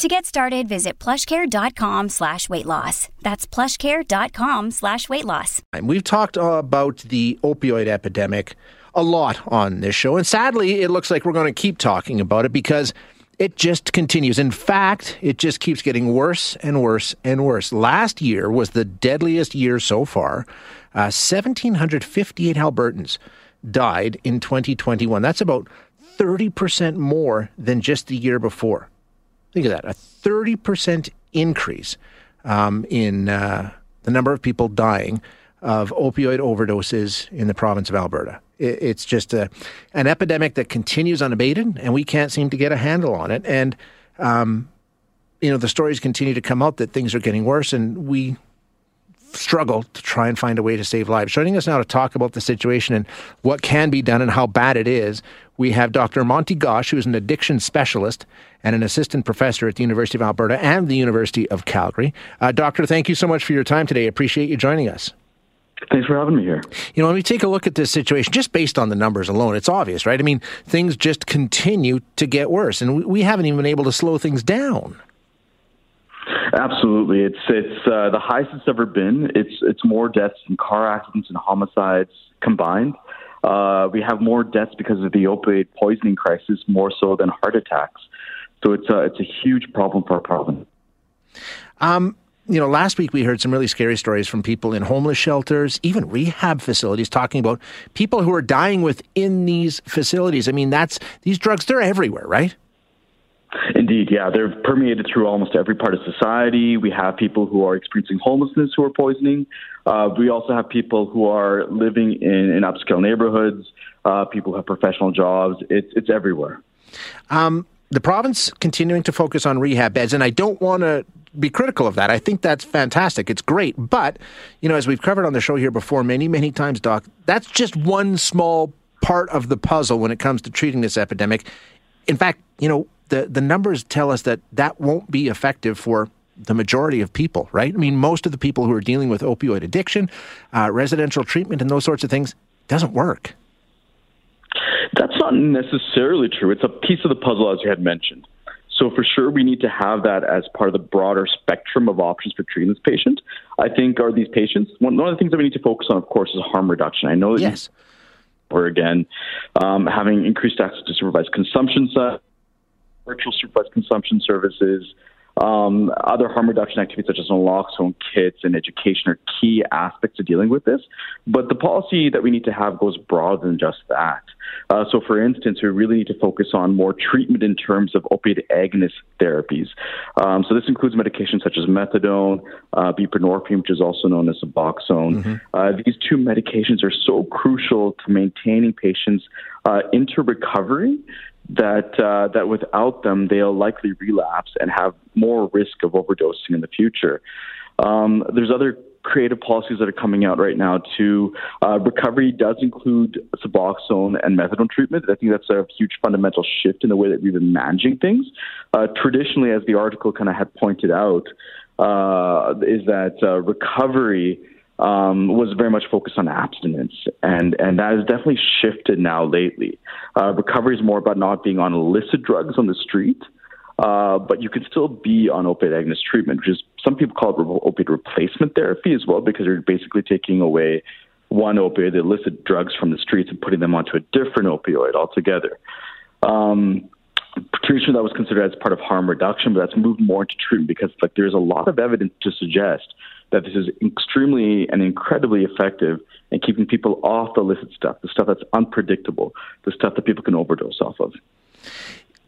To get started, visit plushcare.com slash weight loss. That's plushcare.com slash weight loss. We've talked about the opioid epidemic a lot on this show, and sadly, it looks like we're going to keep talking about it because it just continues. In fact, it just keeps getting worse and worse and worse. Last year was the deadliest year so far. Uh, 1,758 Albertans died in 2021. That's about 30% more than just the year before. Think of that a 30% increase um, in uh, the number of people dying of opioid overdoses in the province of Alberta. It, it's just a, an epidemic that continues unabated, and we can't seem to get a handle on it. And, um, you know, the stories continue to come out that things are getting worse, and we struggle to try and find a way to save lives. Joining us now to talk about the situation and what can be done and how bad it is, we have Dr. Monty Ghosh, who is an addiction specialist and an assistant professor at the University of Alberta and the University of Calgary. Uh, doctor, thank you so much for your time today. Appreciate you joining us. Thanks for having me here. You know, when we take a look at this situation, just based on the numbers alone, it's obvious, right? I mean, things just continue to get worse, and we haven't even been able to slow things down. Absolutely, it's it's uh, the highest it's ever been. It's it's more deaths in car accidents and homicides combined. Uh, we have more deaths because of the opioid poisoning crisis, more so than heart attacks. So it's a it's a huge problem for our province. Um, you know, last week we heard some really scary stories from people in homeless shelters, even rehab facilities, talking about people who are dying within these facilities. I mean, that's these drugs; they're everywhere, right? Indeed, yeah. They're permeated through almost every part of society. We have people who are experiencing homelessness who are poisoning. Uh, we also have people who are living in, in upscale neighborhoods, uh, people who have professional jobs. It's, it's everywhere. Um, the province continuing to focus on rehab beds, and I don't want to be critical of that. I think that's fantastic. It's great. But, you know, as we've covered on the show here before many, many times, Doc, that's just one small part of the puzzle when it comes to treating this epidemic. In fact, you know, the, the numbers tell us that that won't be effective for the majority of people, right? I mean, most of the people who are dealing with opioid addiction, uh, residential treatment, and those sorts of things doesn't work. That's not necessarily true. It's a piece of the puzzle, as you had mentioned. So for sure, we need to have that as part of the broader spectrum of options for treating this patient. I think are these patients. One, one of the things that we need to focus on, of course, is harm reduction. I know that yes. or again, um, having increased access to supervised consumption virtual supervised consumption services, um, other harm reduction activities such as naloxone kits and education are key aspects of dealing with this. But the policy that we need to have goes broader than just that. Uh, so, for instance, we really need to focus on more treatment in terms of opiate agonist therapies. Um, so, this includes medications such as methadone, uh, buprenorphine, which is also known as Suboxone. Mm-hmm. Uh, these two medications are so crucial to maintaining patients uh, into recovery that uh, that without them they'll likely relapse and have more risk of overdosing in the future. Um, there's other creative policies that are coming out right now too. Uh, recovery does include Suboxone and methadone treatment. I think that's a huge fundamental shift in the way that we've been managing things. Uh, traditionally, as the article kind of had pointed out, uh, is that uh, recovery um, was very much focused on abstinence, and and that has definitely shifted now lately. Uh, recovery is more about not being on illicit drugs on the street, uh, but you can still be on opiate agonist treatment, which is some people call it opiate replacement therapy as well, because you're basically taking away one opioid, the illicit drugs from the streets, and putting them onto a different opioid altogether. Um, traditionally that was considered as part of harm reduction, but that's moved more into treatment because like there's a lot of evidence to suggest that this is extremely and incredibly effective in keeping people off the illicit stuff, the stuff that's unpredictable, the stuff that people can overdose off of.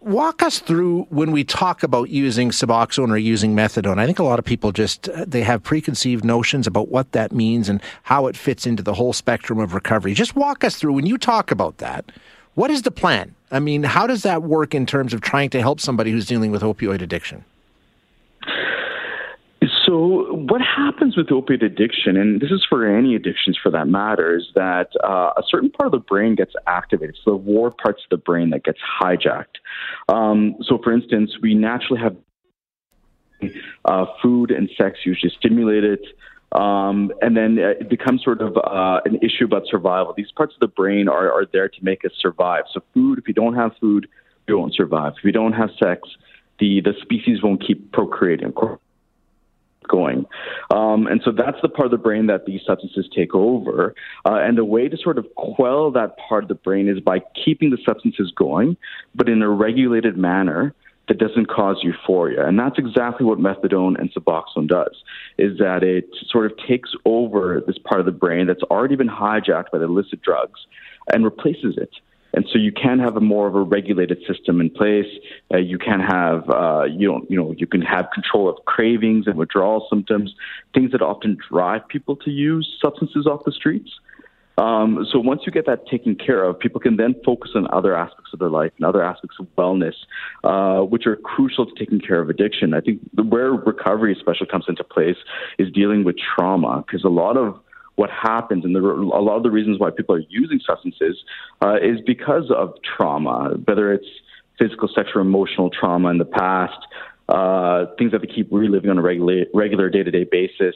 Walk us through when we talk about using Suboxone or using methadone. I think a lot of people just they have preconceived notions about what that means and how it fits into the whole spectrum of recovery. Just walk us through when you talk about that. What is the plan? I mean, how does that work in terms of trying to help somebody who's dealing with opioid addiction? So, what happens with opioid addiction, and this is for any addictions for that matter, is that uh, a certain part of the brain gets activated. So, the reward parts of the brain that gets hijacked. Um, so, for instance, we naturally have uh, food and sex usually stimulate it. Um, and then it becomes sort of uh, an issue about survival. These parts of the brain are, are there to make us survive. So, food, if you don't have food, you won't survive. If you don't have sex, the, the species won't keep procreating going. Um, and so that's the part of the brain that these substances take over. Uh, and the way to sort of quell that part of the brain is by keeping the substances going, but in a regulated manner that doesn't cause euphoria. And that's exactly what methadone and Suboxone does, is that it sort of takes over this part of the brain that's already been hijacked by the illicit drugs and replaces it. And so you can have a more of a regulated system in place. Uh, you can have, uh, you know, you know, you can have control of cravings and withdrawal symptoms, things that often drive people to use substances off the streets. Um, so once you get that taken care of, people can then focus on other aspects of their life and other aspects of wellness, uh, which are crucial to taking care of addiction. I think where recovery especially comes into place is dealing with trauma, because a lot of what happens and the, a lot of the reasons why people are using substances uh, is because of trauma, whether it's physical, sexual, emotional trauma in the past, uh, things that they keep reliving on a regular, regular day-to-day basis.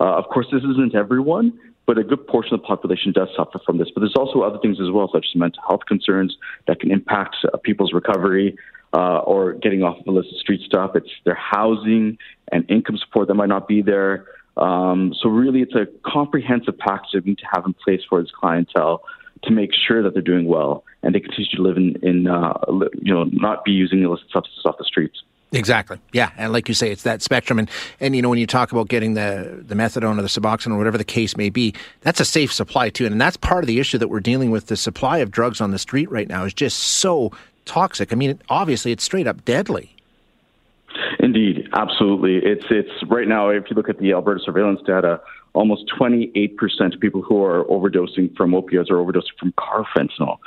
Uh, of course, this isn't everyone, but a good portion of the population does suffer from this. But there's also other things as well, such as mental health concerns that can impact uh, people's recovery. Uh, or getting off of illicit street stuff. It's their housing and income support that might not be there. Um, so really, it's a comprehensive package that we need to have in place for this clientele to make sure that they're doing well and they continue to live in, in uh, you know, not be using illicit substances off the streets. Exactly. Yeah, and like you say, it's that spectrum, and and you know when you talk about getting the the methadone or the Suboxone or whatever the case may be, that's a safe supply too, and that's part of the issue that we're dealing with. The supply of drugs on the street right now is just so toxic. I mean, obviously, it's straight up deadly. Indeed, absolutely. It's it's right now. If you look at the Alberta surveillance data, almost 28 percent of people who are overdosing from opioids are overdosing from carfentanil.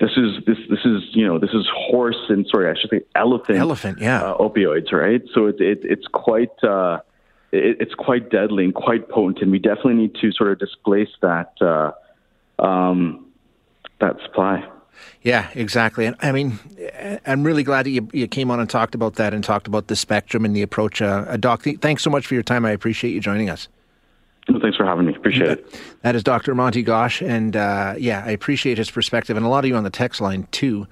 This is this this is you know this is horse and sorry I should say elephant elephant yeah uh, opioids right. So it, it it's quite. Uh, it, it's quite deadly and quite potent, and we definitely need to sort of displace that uh, um, that supply. Yeah, exactly. And I mean, I'm really glad that you, you came on and talked about that and talked about the spectrum and the approach. Uh, uh Doc, th- thanks so much for your time. I appreciate you joining us. Thanks for having me. Appreciate it. That is Dr. Monty Ghosh. And uh, yeah, I appreciate his perspective. And a lot of you on the text line, too,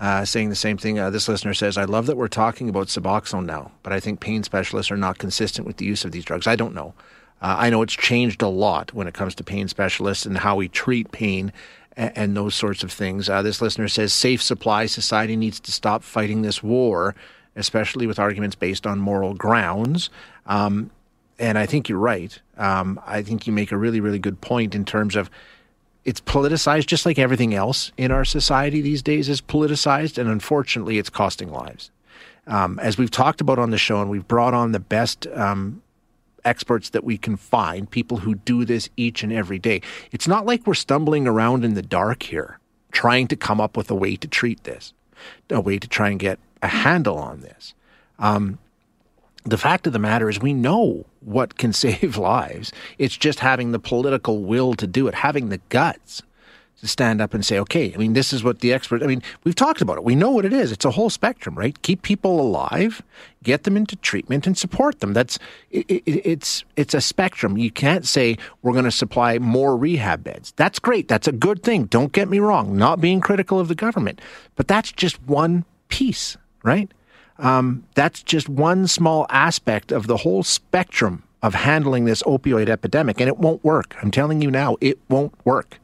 uh, saying the same thing. Uh, this listener says, I love that we're talking about Suboxone now, but I think pain specialists are not consistent with the use of these drugs. I don't know. Uh, I know it's changed a lot when it comes to pain specialists and how we treat pain and, and those sorts of things. Uh, this listener says safe supply society needs to stop fighting this war, especially with arguments based on moral grounds. Um, and I think you're right. Um, I think you make a really, really good point in terms of it's politicized just like everything else in our society these days is politicized, and unfortunately, it's costing lives. Um, as we've talked about on the show, and we've brought on the best um, experts that we can find, people who do this each and every day. It's not like we're stumbling around in the dark here, trying to come up with a way to treat this, a way to try and get a handle on this. Um, the fact of the matter is, we know what can save lives. It's just having the political will to do it, having the guts to stand up and say, okay, I mean, this is what the expert, I mean, we've talked about it. We know what it is. It's a whole spectrum, right? Keep people alive, get them into treatment and support them. That's, it, it, it's, it's a spectrum. You can't say we're going to supply more rehab beds. That's great. That's a good thing. Don't get me wrong. Not being critical of the government, but that's just one piece, right? Um, that's just one small aspect of the whole spectrum of handling this opioid epidemic, and it won't work. I'm telling you now, it won't work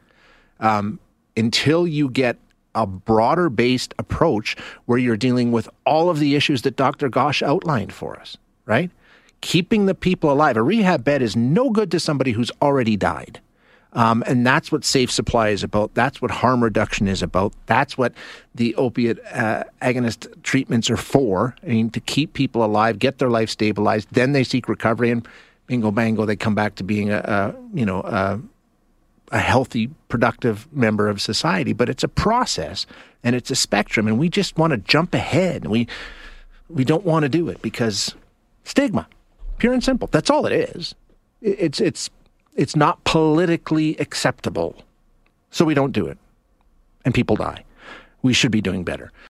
um, until you get a broader based approach where you're dealing with all of the issues that Dr. Ghosh outlined for us, right? Keeping the people alive. A rehab bed is no good to somebody who's already died. Um, and that's what safe supply is about. That's what harm reduction is about. That's what the opiate uh, agonist treatments are for. I mean, to keep people alive, get their life stabilized. Then they seek recovery, and bingo bango, they come back to being a, a you know a, a healthy, productive member of society. But it's a process and it's a spectrum, and we just want to jump ahead. We we don't want to do it because stigma. Pure and simple. That's all it is. It's it's it's not politically acceptable. So we don't do it. And people die. We should be doing better.